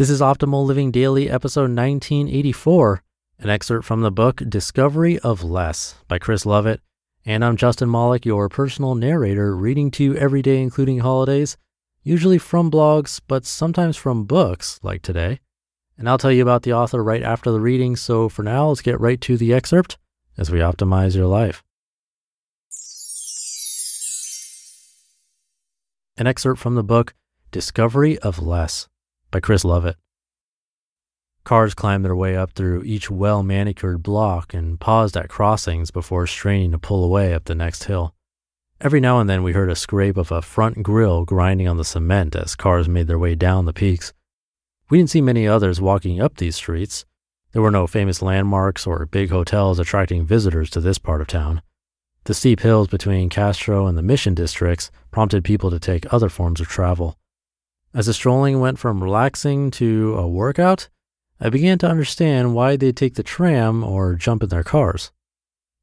This is Optimal Living Daily, episode 1984, an excerpt from the book Discovery of Less by Chris Lovett. And I'm Justin Malik, your personal narrator, reading to you every day, including holidays, usually from blogs, but sometimes from books, like today. And I'll tell you about the author right after the reading. So for now, let's get right to the excerpt as we optimize your life. An excerpt from the book Discovery of Less by Chris Lovett. Cars climbed their way up through each well manicured block and paused at crossings before straining to pull away up the next hill. Every now and then we heard a scrape of a front grille grinding on the cement as cars made their way down the peaks. We didn't see many others walking up these streets. There were no famous landmarks or big hotels attracting visitors to this part of town. The steep hills between Castro and the Mission districts prompted people to take other forms of travel. As the strolling went from relaxing to a workout, I began to understand why they'd take the tram or jump in their cars.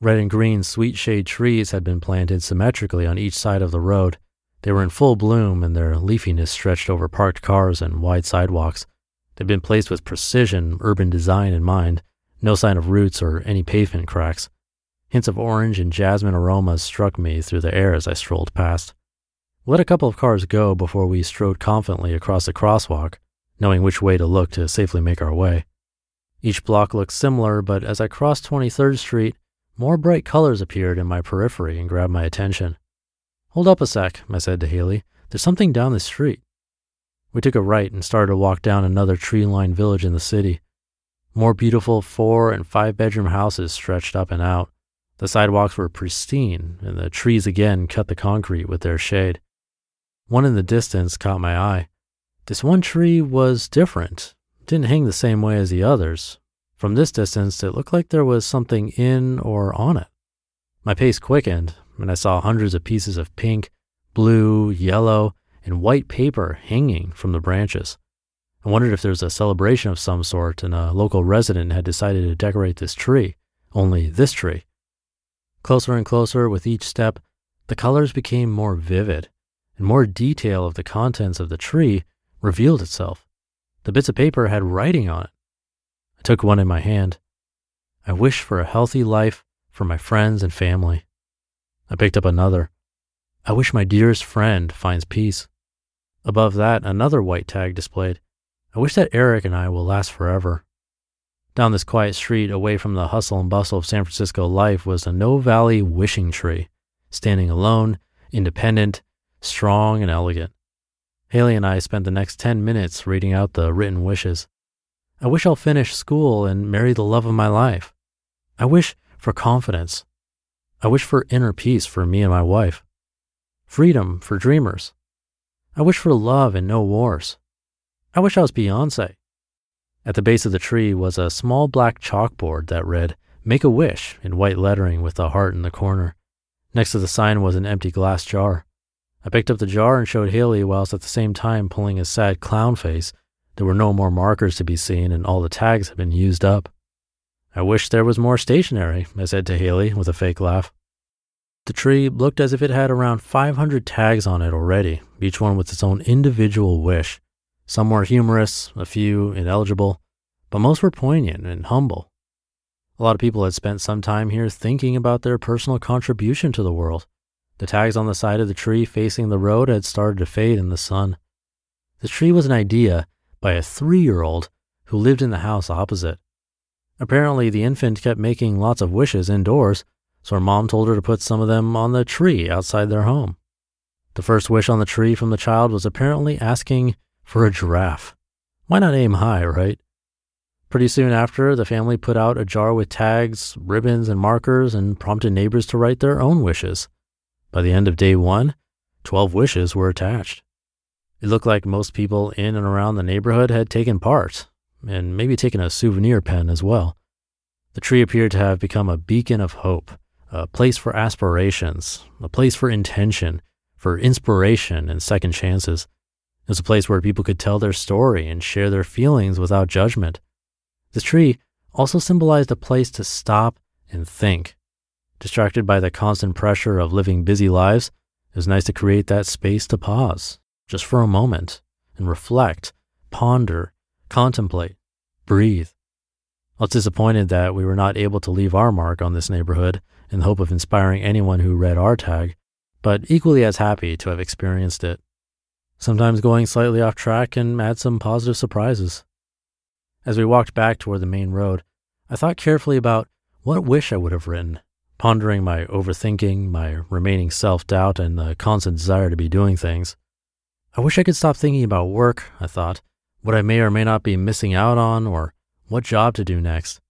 Red and green sweet shade trees had been planted symmetrically on each side of the road. They were in full bloom and their leafiness stretched over parked cars and wide sidewalks. They'd been placed with precision, urban design in mind, no sign of roots or any pavement cracks. Hints of orange and jasmine aromas struck me through the air as I strolled past. Let a couple of cars go before we strode confidently across the crosswalk, knowing which way to look to safely make our way. Each block looked similar, but as I crossed 23rd Street, more bright colors appeared in my periphery and grabbed my attention. Hold up a sec, I said to Haley. There's something down the street. We took a right and started to walk down another tree lined village in the city. More beautiful four and five bedroom houses stretched up and out. The sidewalks were pristine, and the trees again cut the concrete with their shade. One in the distance caught my eye. This one tree was different, didn't hang the same way as the others. From this distance, it looked like there was something in or on it. My pace quickened, and I saw hundreds of pieces of pink, blue, yellow, and white paper hanging from the branches. I wondered if there was a celebration of some sort and a local resident had decided to decorate this tree, only this tree. Closer and closer with each step, the colors became more vivid and more detail of the contents of the tree revealed itself. The bits of paper had writing on it. I took one in my hand. I wish for a healthy life for my friends and family. I picked up another. I wish my dearest friend finds peace. Above that, another white tag displayed. I wish that Eric and I will last forever. Down this quiet street, away from the hustle and bustle of San Francisco life, was a Noe Valley wishing tree, standing alone, independent, strong and elegant. Haley and I spent the next 10 minutes reading out the written wishes. I wish I'll finish school and marry the love of my life. I wish for confidence. I wish for inner peace for me and my wife. Freedom for dreamers. I wish for love and no wars. I wish I was Beyonce. At the base of the tree was a small black chalkboard that read, Make a Wish in white lettering with a heart in the corner. Next to the sign was an empty glass jar. I picked up the jar and showed Haley whilst at the same time pulling a sad clown face. There were no more markers to be seen and all the tags had been used up. I wish there was more stationery, I said to Haley with a fake laugh. The tree looked as if it had around 500 tags on it already, each one with its own individual wish. Some were humorous, a few ineligible, but most were poignant and humble. A lot of people had spent some time here thinking about their personal contribution to the world. The tags on the side of the tree facing the road had started to fade in the sun. The tree was an idea by a three year old who lived in the house opposite. Apparently, the infant kept making lots of wishes indoors, so her mom told her to put some of them on the tree outside their home. The first wish on the tree from the child was apparently asking for a giraffe. Why not aim high, right? Pretty soon after, the family put out a jar with tags, ribbons, and markers and prompted neighbors to write their own wishes. By the end of day one, 12 wishes were attached. It looked like most people in and around the neighborhood had taken part, and maybe taken a souvenir pen as well. The tree appeared to have become a beacon of hope, a place for aspirations, a place for intention, for inspiration and second chances. It was a place where people could tell their story and share their feelings without judgment. The tree also symbolized a place to stop and think. Distracted by the constant pressure of living busy lives, it was nice to create that space to pause, just for a moment, and reflect, ponder, contemplate, breathe. I was disappointed that we were not able to leave our mark on this neighborhood in the hope of inspiring anyone who read our tag, but equally as happy to have experienced it. Sometimes going slightly off track can add some positive surprises. As we walked back toward the main road, I thought carefully about what wish I would have written, pondering my overthinking, my remaining self doubt, and the constant desire to be doing things. I wish I could stop thinking about work, I thought, what I may or may not be missing out on, or what job to do next.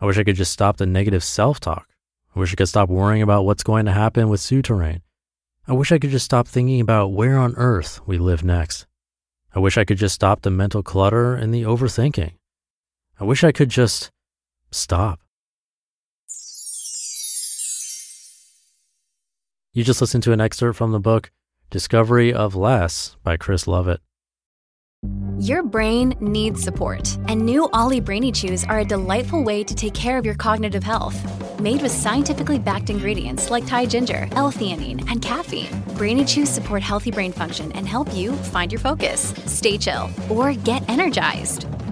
I wish I could just stop the negative self talk. I wish I could stop worrying about what's going to happen with Souterrain. I wish I could just stop thinking about where on earth we live next. I wish I could just stop the mental clutter and the overthinking. I wish I could just stop. You just listened to an excerpt from the book Discovery of Less by Chris Lovett. Your brain needs support, and new Olly Brainy Chews are a delightful way to take care of your cognitive health. Made with scientifically backed ingredients like Thai ginger, L-theanine, and caffeine, Brainy Chews support healthy brain function and help you find your focus, stay chill, or get energized.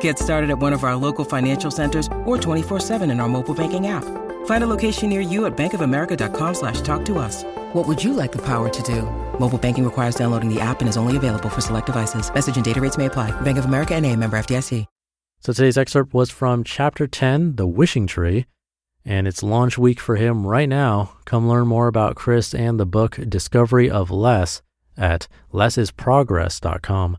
Get started at one of our local financial centers or 24-7 in our mobile banking app. Find a location near you at bankofamerica.com slash talk to us. What would you like the power to do? Mobile banking requires downloading the app and is only available for select devices. Message and data rates may apply. Bank of America and a member FDIC. So today's excerpt was from chapter 10, The Wishing Tree, and it's launch week for him right now. Come learn more about Chris and the book Discovery of Less at lessisprogress.com.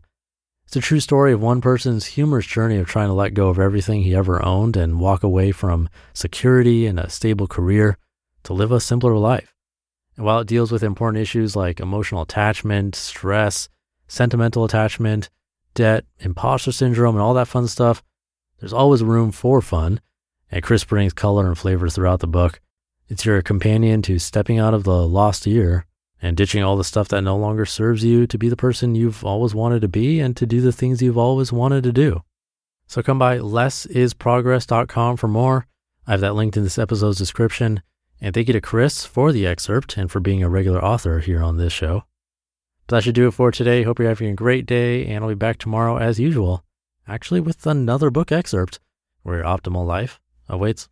It's a true story of one person's humorous journey of trying to let go of everything he ever owned and walk away from security and a stable career to live a simpler life. And while it deals with important issues like emotional attachment, stress, sentimental attachment, debt, imposter syndrome, and all that fun stuff, there's always room for fun. And Chris brings color and flavor throughout the book. It's your companion to stepping out of the lost year and ditching all the stuff that no longer serves you to be the person you've always wanted to be and to do the things you've always wanted to do. So come by lessisprogress.com for more. I have that linked in this episode's description. And thank you to Chris for the excerpt and for being a regular author here on this show. But that should do it for today. Hope you're having a great day, and I'll be back tomorrow as usual, actually with another book excerpt where your optimal life awaits.